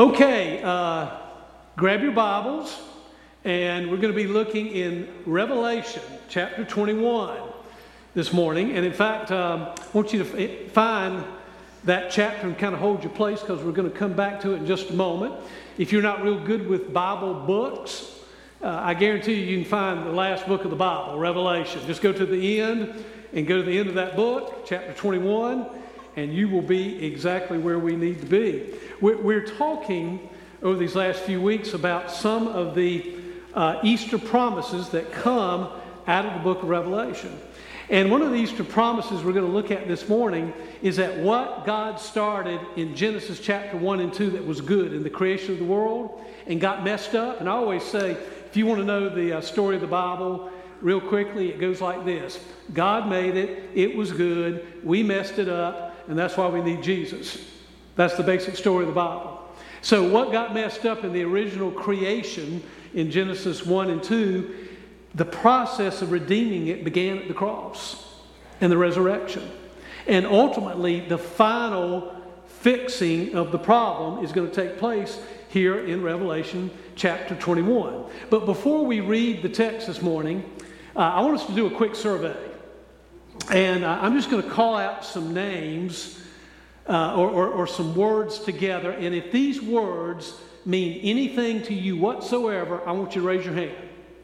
Okay, uh, grab your Bibles, and we're going to be looking in Revelation chapter 21 this morning. And in fact, um, I want you to find that chapter and kind of hold your place because we're going to come back to it in just a moment. If you're not real good with Bible books, uh, I guarantee you, you can find the last book of the Bible, Revelation. Just go to the end and go to the end of that book, chapter 21 and you will be exactly where we need to be. We're, talking over these last few weeks about some of the uh, Easter promises that come out of the book of Revelation. And one of the Easter promises we're going to look at this morning is that what God started in Genesis chapter 1 and 2 that was good in the creation of the world and got messed up. And I always say, if you want to know the uh, story of the Bible, real quickly, it goes like this God made it, it was good, we messed it up, and that's why we need Jesus. That's the basic story of the Bible. So, what got messed up in the original creation in Genesis 1 and 2, the process of redeeming it began at the cross and the resurrection. And ultimately, the final fixing of the problem is going to take place here in Revelation chapter 21. But before we read the text this morning, uh, I want us to do a quick survey. And uh, I'm just going to call out some names uh, or, or, or some words together. And if these words mean anything to you whatsoever, I want you to raise your hand.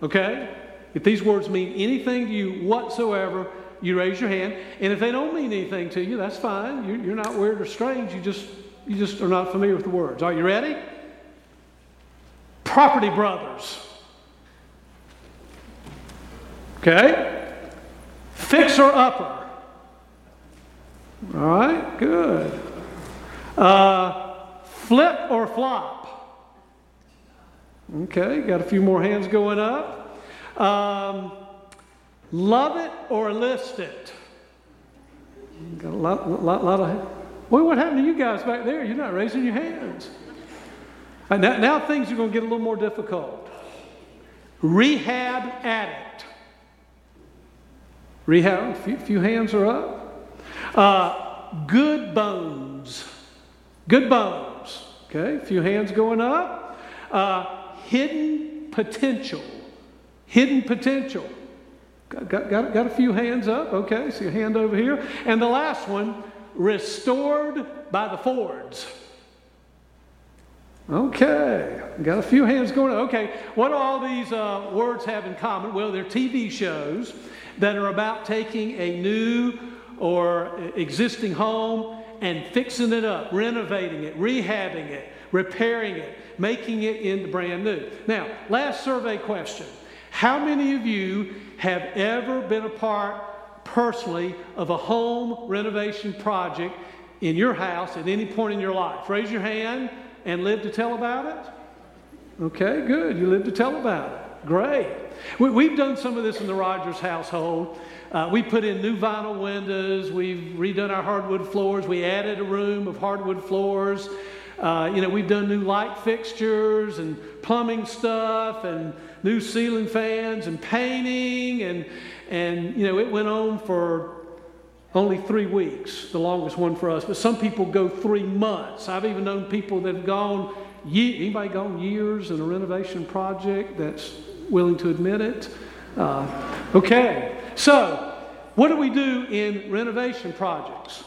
Okay? If these words mean anything to you whatsoever, you raise your hand. And if they don't mean anything to you, that's fine. You're, you're not weird or strange. You just, you just are not familiar with the words. Are you ready? Property brothers. Okay? Fixer upper. All right, good. Uh, flip or flop. Okay, got a few more hands going up. Um, love it or list it. Got a lot, lot, lot of. Boy, what happened to you guys back there? You're not raising your hands. Now, now things are going to get a little more difficult. Rehab addict. Rehab, a few, few hands are up. Uh, good bones. Good bones. Okay, a few hands going up. Uh, hidden potential. Hidden potential. Got, got, got, got a few hands up. Okay, see a hand over here. And the last one, restored by the Fords. Okay, got a few hands going. Okay, what do all these uh, words have in common? Well, they're TV shows that are about taking a new or existing home and fixing it up, renovating it, rehabbing it, repairing it, making it into brand new. Now, last survey question How many of you have ever been a part personally of a home renovation project in your house at any point in your life? Raise your hand and live to tell about it. Okay, good. You live to tell about it. Great. We, have done some of this in the Rogers household. Uh, we put in new vinyl windows. We've redone our hardwood floors. We added a room of hardwood floors. Uh, you know, we've done new light fixtures and plumbing stuff and new ceiling fans and painting and and you know it went on for only three weeks, the longest one for us. But some people go three months. I've even known people that have gone. Anybody gone years in a renovation project that's willing to admit it. Uh, okay, so what do we do in renovation projects?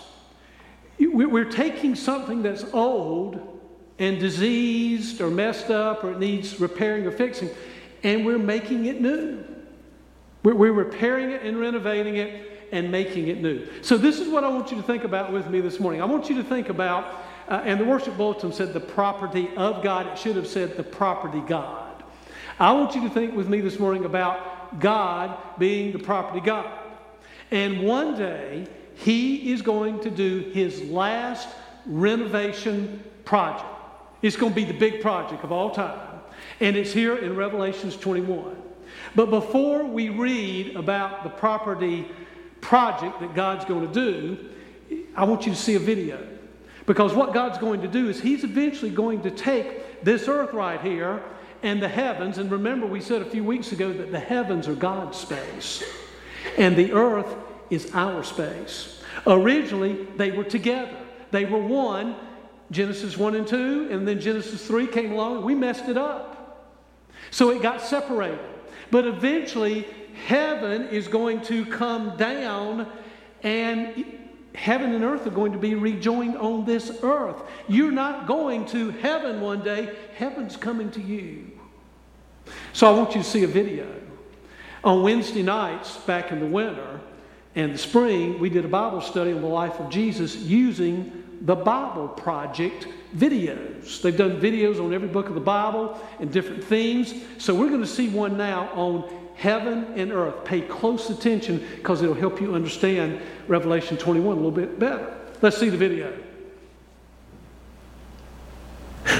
We're taking something that's old and diseased or messed up or it needs repairing or fixing, and we're making it new. We're repairing it and renovating it and making it new. So, this is what I want you to think about with me this morning. I want you to think about, uh, and the worship bulletin said the property of God. It should have said the property God. I want you to think with me this morning about God being the property God. And one day, He is going to do His last renovation project. It's going to be the big project of all time. And it's here in Revelations 21. But before we read about the property project that God's going to do, I want you to see a video. Because what God's going to do is He's eventually going to take this earth right here and the heavens. And remember, we said a few weeks ago that the heavens are God's space, and the earth is our space. Originally, they were together, they were one Genesis 1 and 2, and then Genesis 3 came along we messed it up. So it got separated. But eventually, heaven is going to come down and heaven and earth are going to be rejoined on this earth. You're not going to heaven one day, heaven's coming to you. So I want you to see a video. On Wednesday nights back in the winter and the spring, we did a Bible study on the life of Jesus using the Bible Project videos. They've done videos on every book of the Bible and different themes. So we're going to see one now on heaven and earth. Pay close attention because it'll help you understand Revelation 21 a little bit better. Let's see the video.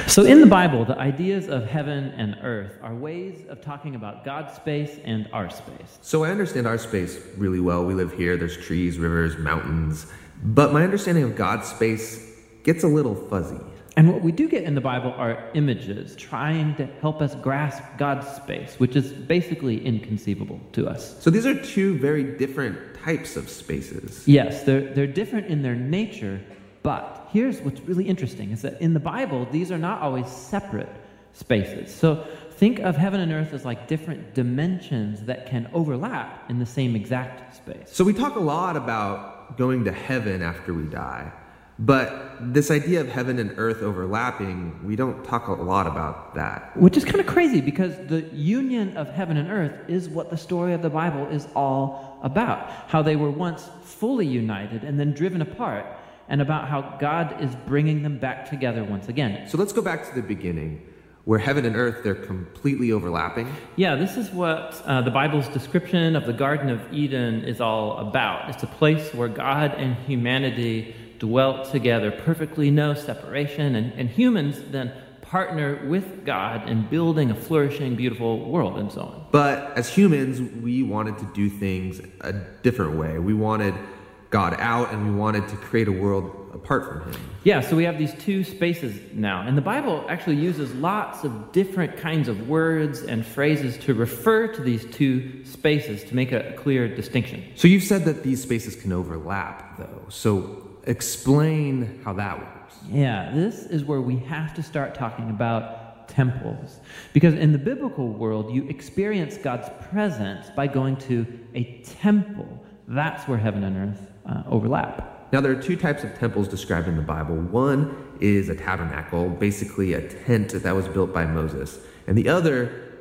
So, in the Bible, the ideas of heaven and earth are ways of talking about God's space and our space. So, I understand our space really well. We live here, there's trees, rivers, mountains. But my understanding of God's space gets a little fuzzy. And what we do get in the Bible are images trying to help us grasp God's space, which is basically inconceivable to us. So these are two very different types of spaces. Yes, they're, they're different in their nature, but here's what's really interesting is that in the Bible, these are not always separate spaces. So think of heaven and earth as like different dimensions that can overlap in the same exact space. So we talk a lot about going to heaven after we die. But this idea of heaven and earth overlapping, we don't talk a lot about that. Which is kind of crazy because the union of heaven and earth is what the story of the Bible is all about. How they were once fully united and then driven apart, and about how God is bringing them back together once again. So let's go back to the beginning where heaven and earth they're completely overlapping yeah this is what uh, the bible's description of the garden of eden is all about it's a place where god and humanity dwelt together perfectly, no separation, and, and humans then partner with God in building a flourishing, beautiful world and so on. But as humans, we wanted to do things a different way. We wanted God out and we wanted to create a world apart from Him. Yeah, so we have these two spaces now. And the Bible actually uses lots of different kinds of words and phrases to refer to these two spaces to make a clear distinction. So you've said that these spaces can overlap, though. So Explain how that works. Yeah, this is where we have to start talking about temples. Because in the biblical world, you experience God's presence by going to a temple. That's where heaven and earth uh, overlap. Now, there are two types of temples described in the Bible. One is a tabernacle, basically a tent that was built by Moses, and the other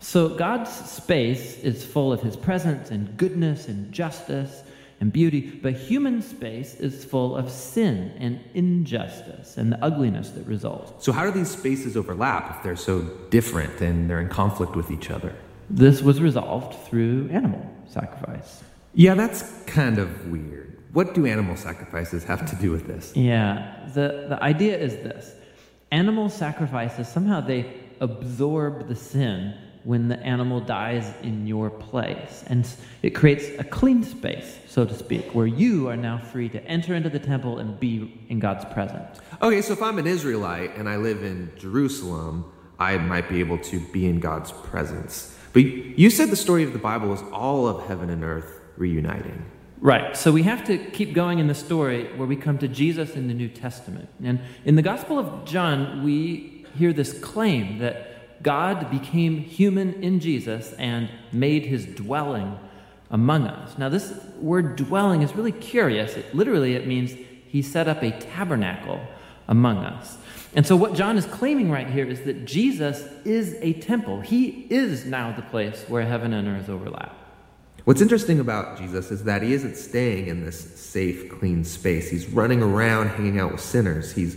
So God's space is full of his presence and goodness and justice and beauty, but human space is full of sin and injustice and the ugliness that results. So, how do these spaces overlap if they're so different and they're in conflict with each other? This was resolved through animal sacrifice. Yeah, that's kind of weird. What do animal sacrifices have to do with this? Yeah, the, the idea is this animal sacrifices somehow they absorb the sin when the animal dies in your place. And it creates a clean space, so to speak, where you are now free to enter into the temple and be in God's presence. Okay, so if I'm an Israelite and I live in Jerusalem, I might be able to be in God's presence. But you said the story of the Bible is all of heaven and earth reuniting. Right. So we have to keep going in the story where we come to Jesus in the New Testament. And in the Gospel of John, we hear this claim that God became human in Jesus and made his dwelling among us. Now, this word dwelling is really curious. It, literally, it means he set up a tabernacle among us. And so, what John is claiming right here is that Jesus is a temple. He is now the place where heaven and earth overlap. What's interesting about Jesus is that he isn't staying in this safe, clean space. He's running around hanging out with sinners. He's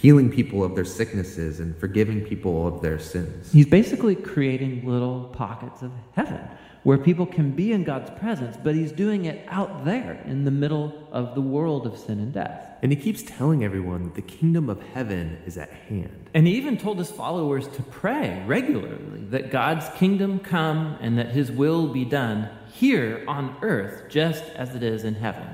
healing people of their sicknesses and forgiving people of their sins. He's basically creating little pockets of heaven where people can be in God's presence, but he's doing it out there in the middle of the world of sin and death. And he keeps telling everyone that the kingdom of heaven is at hand. And he even told his followers to pray regularly that God's kingdom come and that his will be done here on earth just as it is in heaven.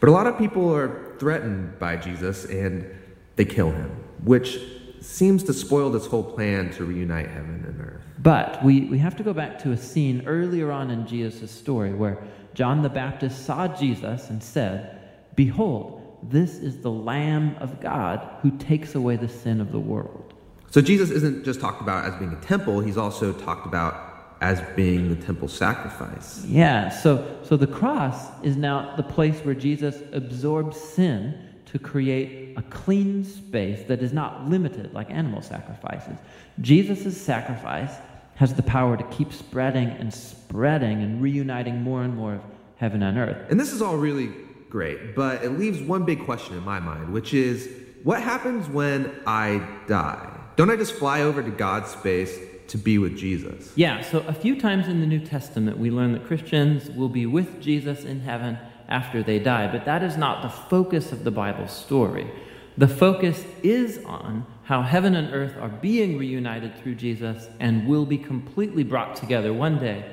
But a lot of people are threatened by Jesus and they kill him, which seems to spoil this whole plan to reunite heaven and earth. But we, we have to go back to a scene earlier on in Jesus' story where John the Baptist saw Jesus and said, Behold, this is the Lamb of God who takes away the sin of the world. So Jesus isn't just talked about as being a temple, he's also talked about as being the temple sacrifice. Yeah, so, so the cross is now the place where Jesus absorbs sin to create a clean space that is not limited like animal sacrifices. Jesus' sacrifice has the power to keep spreading and spreading and reuniting more and more of heaven and earth. And this is all really great, but it leaves one big question in my mind, which is what happens when I die? Don't I just fly over to God's space to be with Jesus? Yeah, so a few times in the New Testament, we learn that Christians will be with Jesus in heaven after they die, but that is not the focus of the Bible story. The focus is on how heaven and earth are being reunited through Jesus and will be completely brought together one day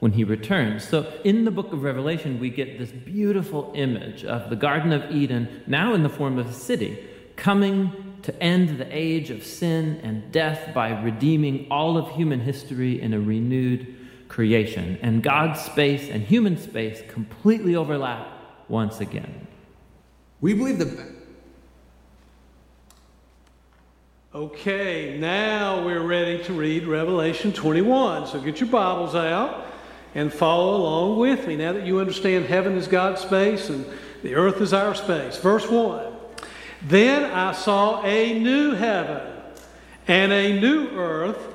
when he returns. So, in the book of Revelation, we get this beautiful image of the Garden of Eden, now in the form of a city, coming to end the age of sin and death by redeeming all of human history in a renewed creation. And God's space and human space completely overlap once again. We believe that. Okay, now we're ready to read Revelation 21. So get your Bibles out and follow along with me now that you understand heaven is God's space and the earth is our space. Verse 1 Then I saw a new heaven and a new earth,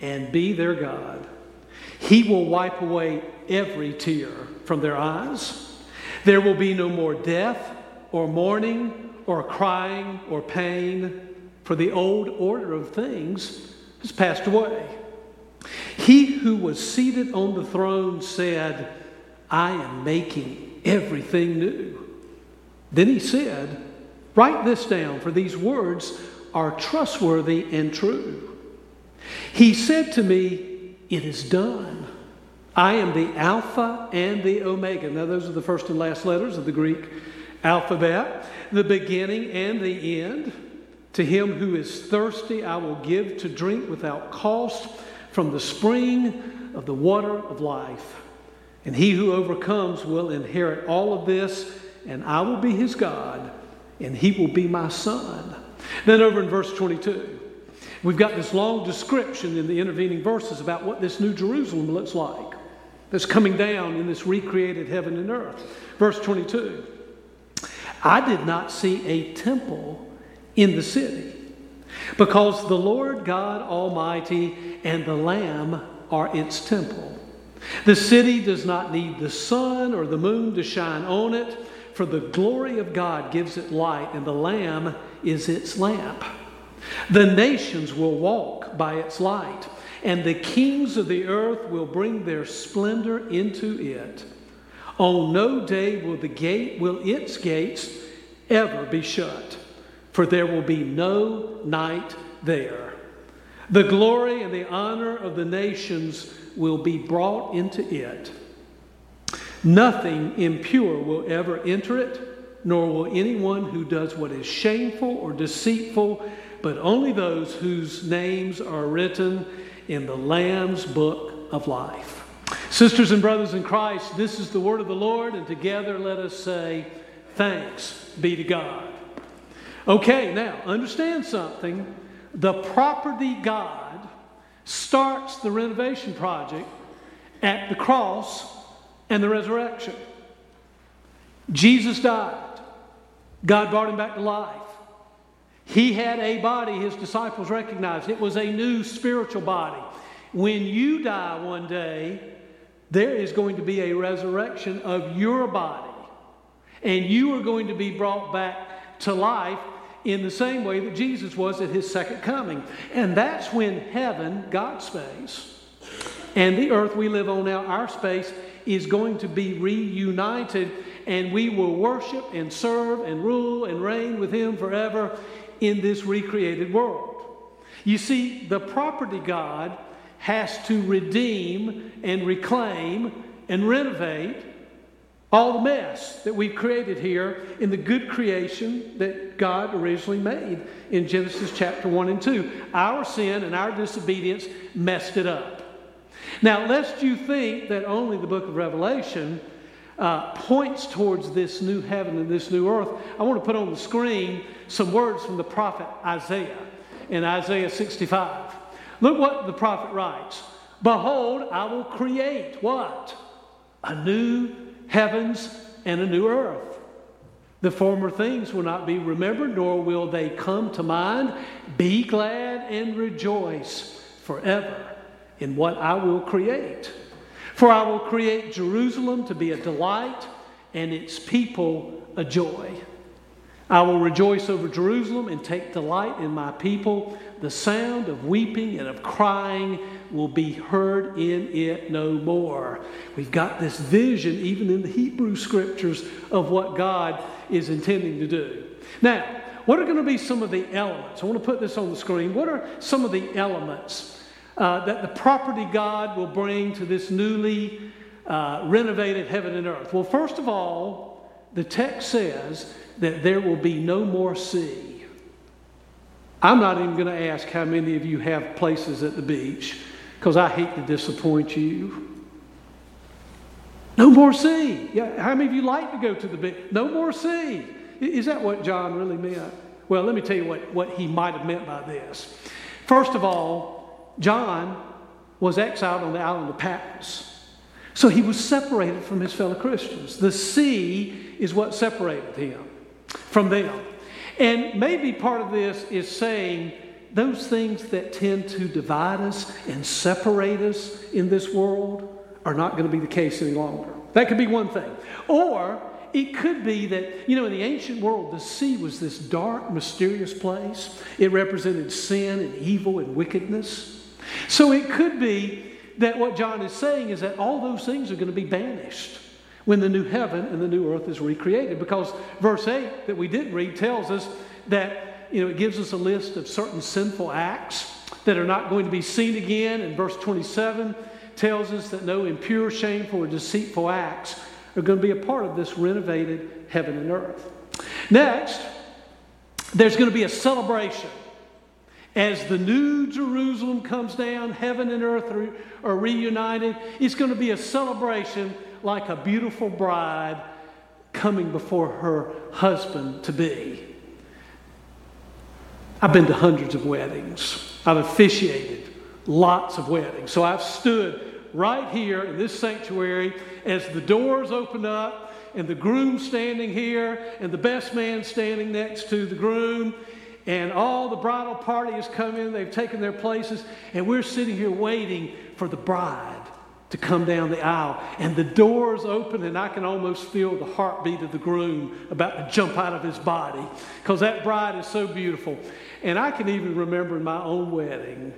and be their God. He will wipe away every tear from their eyes. There will be no more death or mourning or crying or pain, for the old order of things has passed away. He who was seated on the throne said, I am making everything new. Then he said, Write this down, for these words are trustworthy and true. He said to me, It is done. I am the Alpha and the Omega. Now, those are the first and last letters of the Greek alphabet the beginning and the end. To him who is thirsty, I will give to drink without cost from the spring of the water of life. And he who overcomes will inherit all of this, and I will be his God, and he will be my son. Then, over in verse 22, we've got this long description in the intervening verses about what this new Jerusalem looks like that's coming down in this recreated heaven and earth. Verse 22. I did not see a temple in the city because the Lord God Almighty and the Lamb are its temple. The city does not need the sun or the moon to shine on it, for the glory of God gives it light, and the Lamb is its lamp. The nations will walk by its light, and the kings of the earth will bring their splendor into it. On no day will the gate will its gates ever be shut, for there will be no night there. The glory and the honor of the nations will be brought into it. Nothing impure will ever enter it, nor will anyone who does what is shameful or deceitful, but only those whose names are written in the Lamb's book of life. Sisters and brothers in Christ, this is the word of the Lord, and together let us say, Thanks be to God. Okay, now understand something. The property God starts the renovation project at the cross and the resurrection. Jesus died. God brought him back to life. He had a body his disciples recognized. It was a new spiritual body. When you die one day, there is going to be a resurrection of your body. And you are going to be brought back to life in the same way that Jesus was at his second coming. And that's when heaven, God's space, and the earth we live on now, our space, is going to be reunited, and we will worship and serve and rule and reign with him forever in this recreated world. You see, the property God has to redeem and reclaim and renovate all the mess that we've created here in the good creation that God originally made in Genesis chapter 1 and 2. Our sin and our disobedience messed it up. Now, lest you think that only the book of Revelation uh, points towards this new heaven and this new earth, I want to put on the screen some words from the prophet Isaiah in Isaiah 65. Look what the prophet writes Behold, I will create what? A new heavens and a new earth. The former things will not be remembered, nor will they come to mind. Be glad and rejoice forever in what I will create. For I will create Jerusalem to be a delight and its people a joy. I will rejoice over Jerusalem and take delight in my people. The sound of weeping and of crying will be heard in it no more. We've got this vision, even in the Hebrew scriptures, of what God is intending to do. Now, what are going to be some of the elements? I want to put this on the screen. What are some of the elements uh, that the property God will bring to this newly uh, renovated heaven and earth? Well, first of all, the text says that there will be no more sea. I'm not even going to ask how many of you have places at the beach because I hate to disappoint you. No more sea. Yeah, how many of you like to go to the beach? No more sea. Is that what John really meant? Well, let me tell you what, what he might have meant by this. First of all, John was exiled on the island of Patmos. So he was separated from his fellow Christians. The sea is what separated him from them. And maybe part of this is saying those things that tend to divide us and separate us in this world are not going to be the case any longer. That could be one thing. Or it could be that, you know, in the ancient world, the sea was this dark, mysterious place. It represented sin and evil and wickedness. So it could be that what John is saying is that all those things are going to be banished when the new heaven and the new earth is recreated. Because verse 8 that we didn't read tells us that, you know, it gives us a list of certain sinful acts that are not going to be seen again. And verse 27 tells us that no impure, shameful, or deceitful acts are going to be a part of this renovated heaven and earth. Next, there's going to be a celebration. As the new Jerusalem comes down, heaven and earth are, are reunited. It's going to be a celebration like a beautiful bride coming before her husband to be. I've been to hundreds of weddings, I've officiated lots of weddings. So I've stood right here in this sanctuary as the doors open up and the groom standing here and the best man standing next to the groom and all the bridal party has come in they've taken their places and we're sitting here waiting for the bride to come down the aisle. And the doors open, and I can almost feel the heartbeat of the groom about to jump out of his body because that bride is so beautiful. And I can even remember in my own wedding,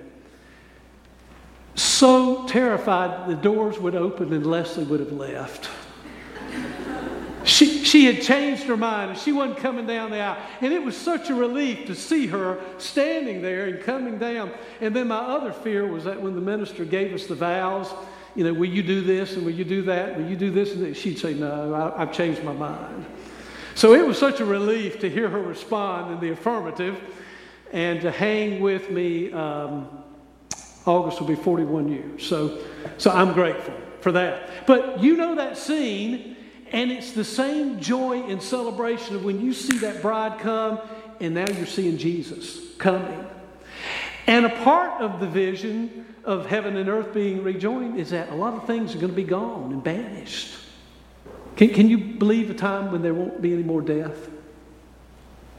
so terrified the doors would open and Leslie would have left. She, had changed her mind and she wasn't coming down the aisle. And it was such a relief to see her standing there and coming down. And then my other fear was that when the minister gave us the vows, you know, will you do this and will you do that? Will you do this? And she'd say, no, I, I've changed my mind. So it was such a relief to hear her respond in the affirmative and to hang with me. Um, August will be 41 years. So, so I'm grateful for that. But you know that scene, and it's the same joy and celebration of when you see that bride come and now you're seeing Jesus coming. And a part of the vision of heaven and earth being rejoined is that a lot of things are going to be gone and banished. Can, can you believe a time when there won't be any more death?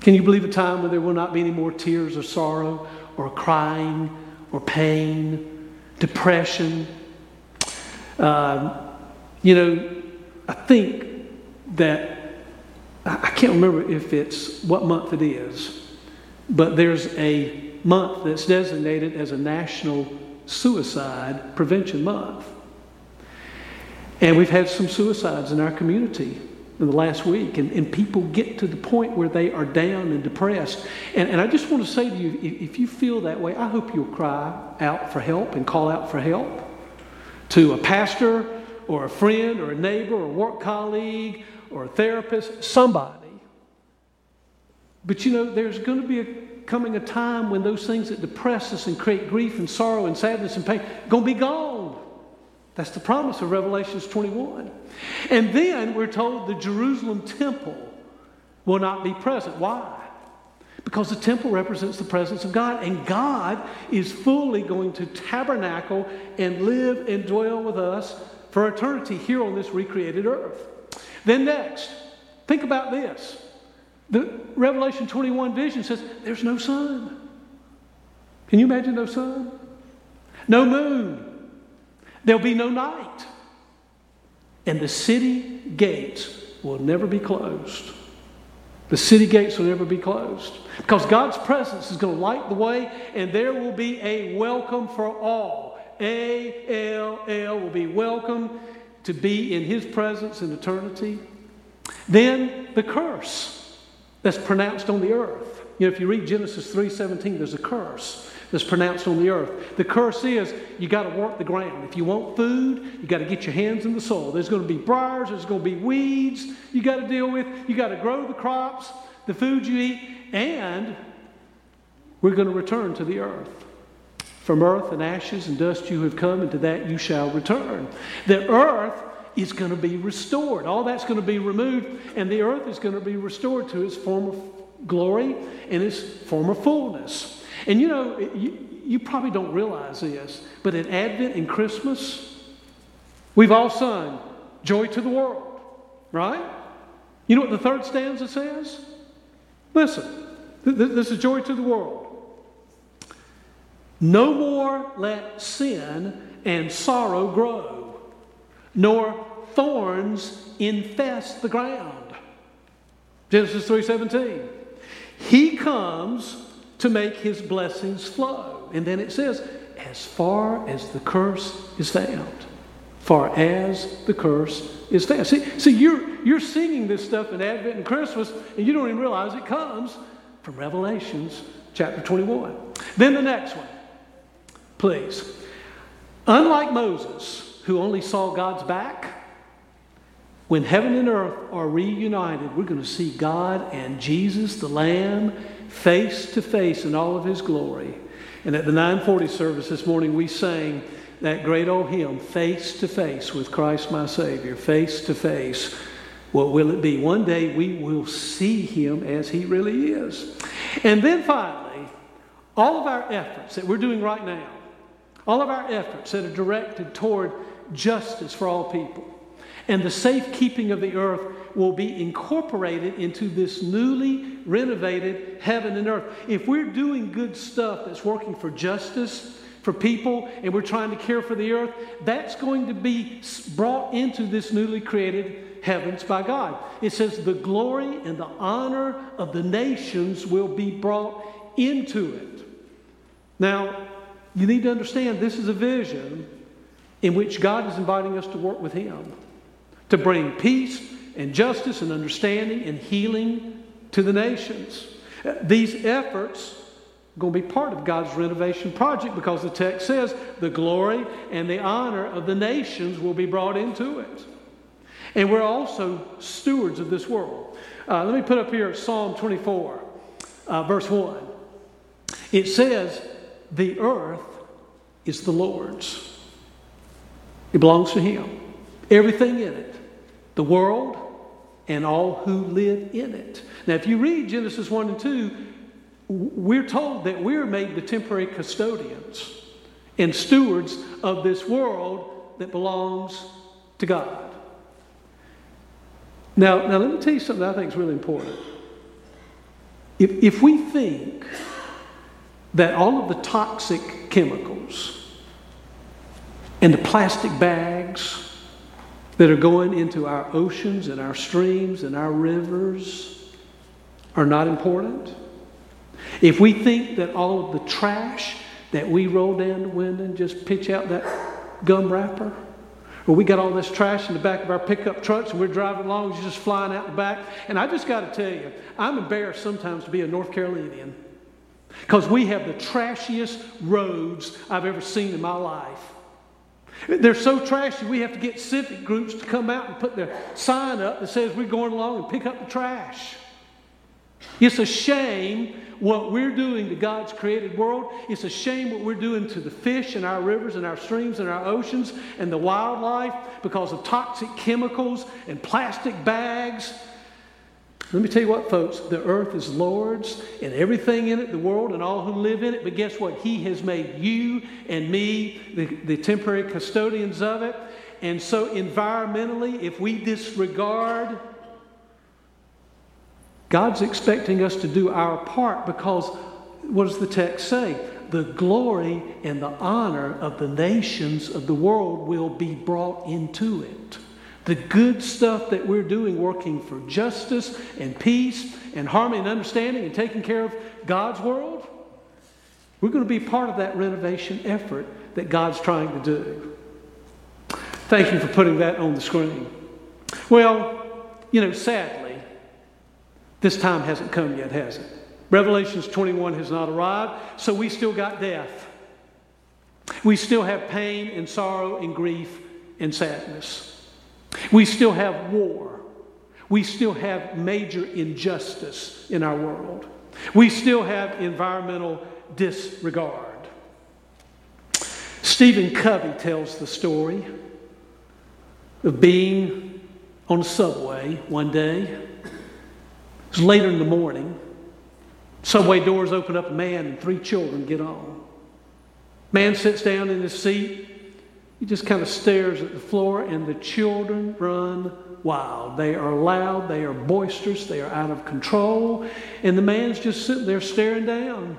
Can you believe a time when there will not be any more tears or sorrow or crying or pain, depression? Um, you know, I think that, I can't remember if it's what month it is, but there's a month that's designated as a national suicide prevention month. And we've had some suicides in our community in the last week, and, and people get to the point where they are down and depressed. And, and I just want to say to you if, if you feel that way, I hope you'll cry out for help and call out for help to a pastor or a friend or a neighbor or a work colleague or a therapist, somebody. But you know, there's going to be a, coming a time when those things that depress us and create grief and sorrow and sadness and pain are going to be gone. That's the promise of Revelations 21. And then we're told the Jerusalem temple will not be present. Why? Because the temple represents the presence of God, and God is fully going to tabernacle and live and dwell with us for eternity here on this recreated earth. Then, next, think about this. The Revelation 21 vision says there's no sun. Can you imagine no sun? No moon. There'll be no night. And the city gates will never be closed. The city gates will never be closed. Because God's presence is going to light the way, and there will be a welcome for all. A L L will be welcome to be in His presence in eternity. Then the curse that's pronounced on the earth. You know, if you read Genesis 3:17, there's a curse that's pronounced on the earth. The curse is you got to work the ground. If you want food, you got to get your hands in the soil. There's going to be briars, there's going to be weeds you got to deal with. You got to grow the crops, the food you eat, and we're going to return to the earth. From earth and ashes and dust you have come, and to that you shall return. The earth is going to be restored. All that's going to be removed, and the earth is going to be restored to its former glory and its former fullness. And you know, you, you probably don't realize this, but at Advent and Christmas, we've all sung Joy to the World, right? You know what the third stanza says? Listen, this is Joy to the World. No more let sin and sorrow grow, nor thorns infest the ground. Genesis 3:17. He comes to make his blessings flow. And then it says, as far as the curse is found. Far as the curse is found. See, see you're, you're singing this stuff in Advent and Christmas, and you don't even realize it comes from Revelations chapter 21. Then the next one, please. Unlike Moses, who only saw God's back, when heaven and earth are reunited, we're going to see God and Jesus, the Lamb, face to face in all of his glory. And at the 940 service this morning, we sang that great old hymn, Face to Face with Christ my Savior, face to face. What will it be? One day we will see him as he really is. And then finally, all of our efforts that we're doing right now, all of our efforts that are directed toward justice for all people, and the safekeeping of the earth will be incorporated into this newly renovated heaven and earth. If we're doing good stuff that's working for justice, for people, and we're trying to care for the earth, that's going to be brought into this newly created heavens by God. It says the glory and the honor of the nations will be brought into it. Now, you need to understand this is a vision in which God is inviting us to work with Him to bring peace and justice and understanding and healing to the nations. These efforts are going to be part of God's renovation project because the text says the glory and the honor of the nations will be brought into it. And we're also stewards of this world. Uh, let me put up here Psalm 24, uh, verse 1. It says, The earth is the Lord's, it belongs to Him. Everything in it the world, and all who live in it. Now, if you read Genesis 1 and 2, we're told that we're made the temporary custodians and stewards of this world that belongs to God. Now, now let me tell you something I think is really important. If, if we think that all of the toxic chemicals and the plastic bags that are going into our oceans and our streams and our rivers are not important, if we think that all of the trash that we roll down the window and just pitch out that gum wrapper, or we got all this trash in the back of our pickup trucks and we're driving along, just flying out the back. And I just got to tell you, I'm embarrassed sometimes to be a North Carolinian because we have the trashiest roads I've ever seen in my life. They're so trashy, we have to get civic groups to come out and put their sign up that says we're going along and pick up the trash. It's a shame what we're doing to God's created world. It's a shame what we're doing to the fish in our rivers and our streams and our oceans and the wildlife because of toxic chemicals and plastic bags. Let me tell you what, folks, the earth is Lord's and everything in it, the world and all who live in it. But guess what? He has made you and me the, the temporary custodians of it. And so, environmentally, if we disregard God's expecting us to do our part because what does the text say? The glory and the honor of the nations of the world will be brought into it. The good stuff that we're doing, working for justice and peace and harmony and understanding and taking care of God's world, we're going to be part of that renovation effort that God's trying to do. Thank you for putting that on the screen. Well, you know, sadly, this time hasn't come yet, has it? Revelations 21 has not arrived, so we still got death. We still have pain and sorrow and grief and sadness. We still have war. We still have major injustice in our world. We still have environmental disregard. Stephen Covey tells the story of being on a subway one day it's later in the morning. Subway doors open up, a man and three children get on. Man sits down in his seat. He just kind of stares at the floor, and the children run wild. They are loud, they are boisterous, they are out of control, and the man's just sitting there staring down.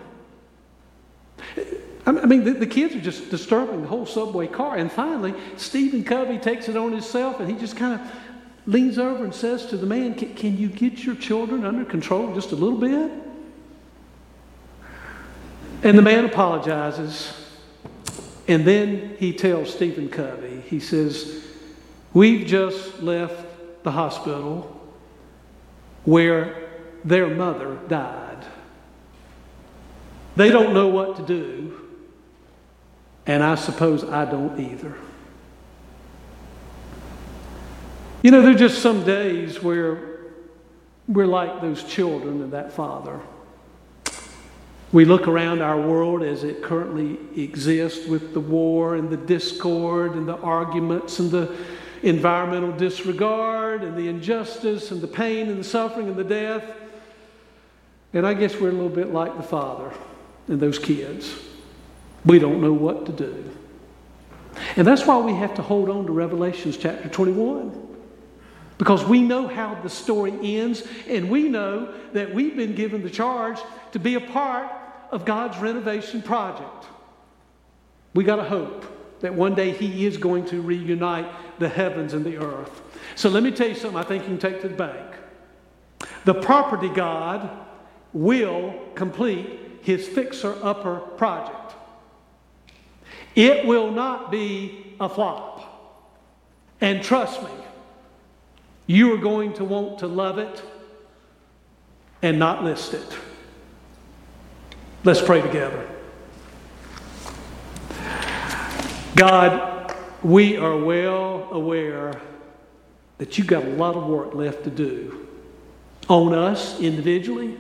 I mean, the, the, kids are just disturbing the whole subway car. And finally, Stephen Covey takes it on himself and he just kind of leans over and says to the man, can, can you get your children under control just a little bit? And the man apologizes. And then he tells Stephen Covey, he says, We've just left the hospital where their mother died. They don't know what to do, and I suppose I don't either. You know, there are just some days where we're like those children of that father. We look around our world as it currently exists with the war and the discord and the arguments and the environmental disregard and the injustice and the pain and the suffering and the death. And I guess we're a little bit like the father and those kids. We don't know what to do. And that's why we have to hold on to Revelations chapter 21. Because we know how the story ends, and we know that we've been given the charge to be a part of God's renovation project. We got to hope that one day He is going to reunite the heavens and the earth. So let me tell you something I think you can take to the bank. The property God will complete His fixer upper project. It will not be a flop. And trust me, you are going to want to love it and not list it. Let's pray together. God, we are well aware that you've got a lot of work left to do on us individually.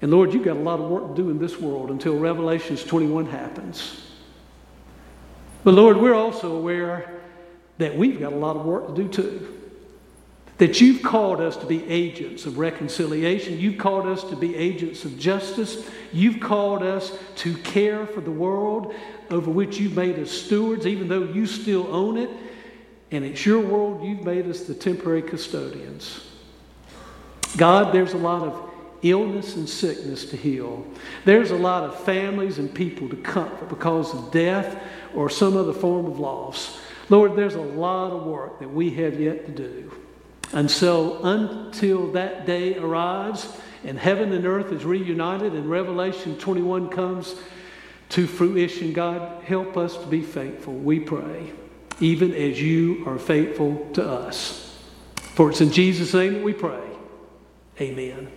And Lord, you've got a lot of work to do in this world until Revelations 21 happens. But Lord, we're also aware that we've got a lot of work to do too. That you've called us to be agents of reconciliation. You've called us to be agents of justice. You've called us to care for the world over which you've made us stewards, even though you still own it. And it's your world, you've made us the temporary custodians. God, there's a lot of illness and sickness to heal. There's a lot of families and people to comfort because of death or some other form of loss. Lord, there's a lot of work that we have yet to do. And so, until that day arrives and heaven and earth is reunited and Revelation 21 comes to fruition, God, help us to be faithful, we pray, even as you are faithful to us. For it's in Jesus' name we pray. Amen.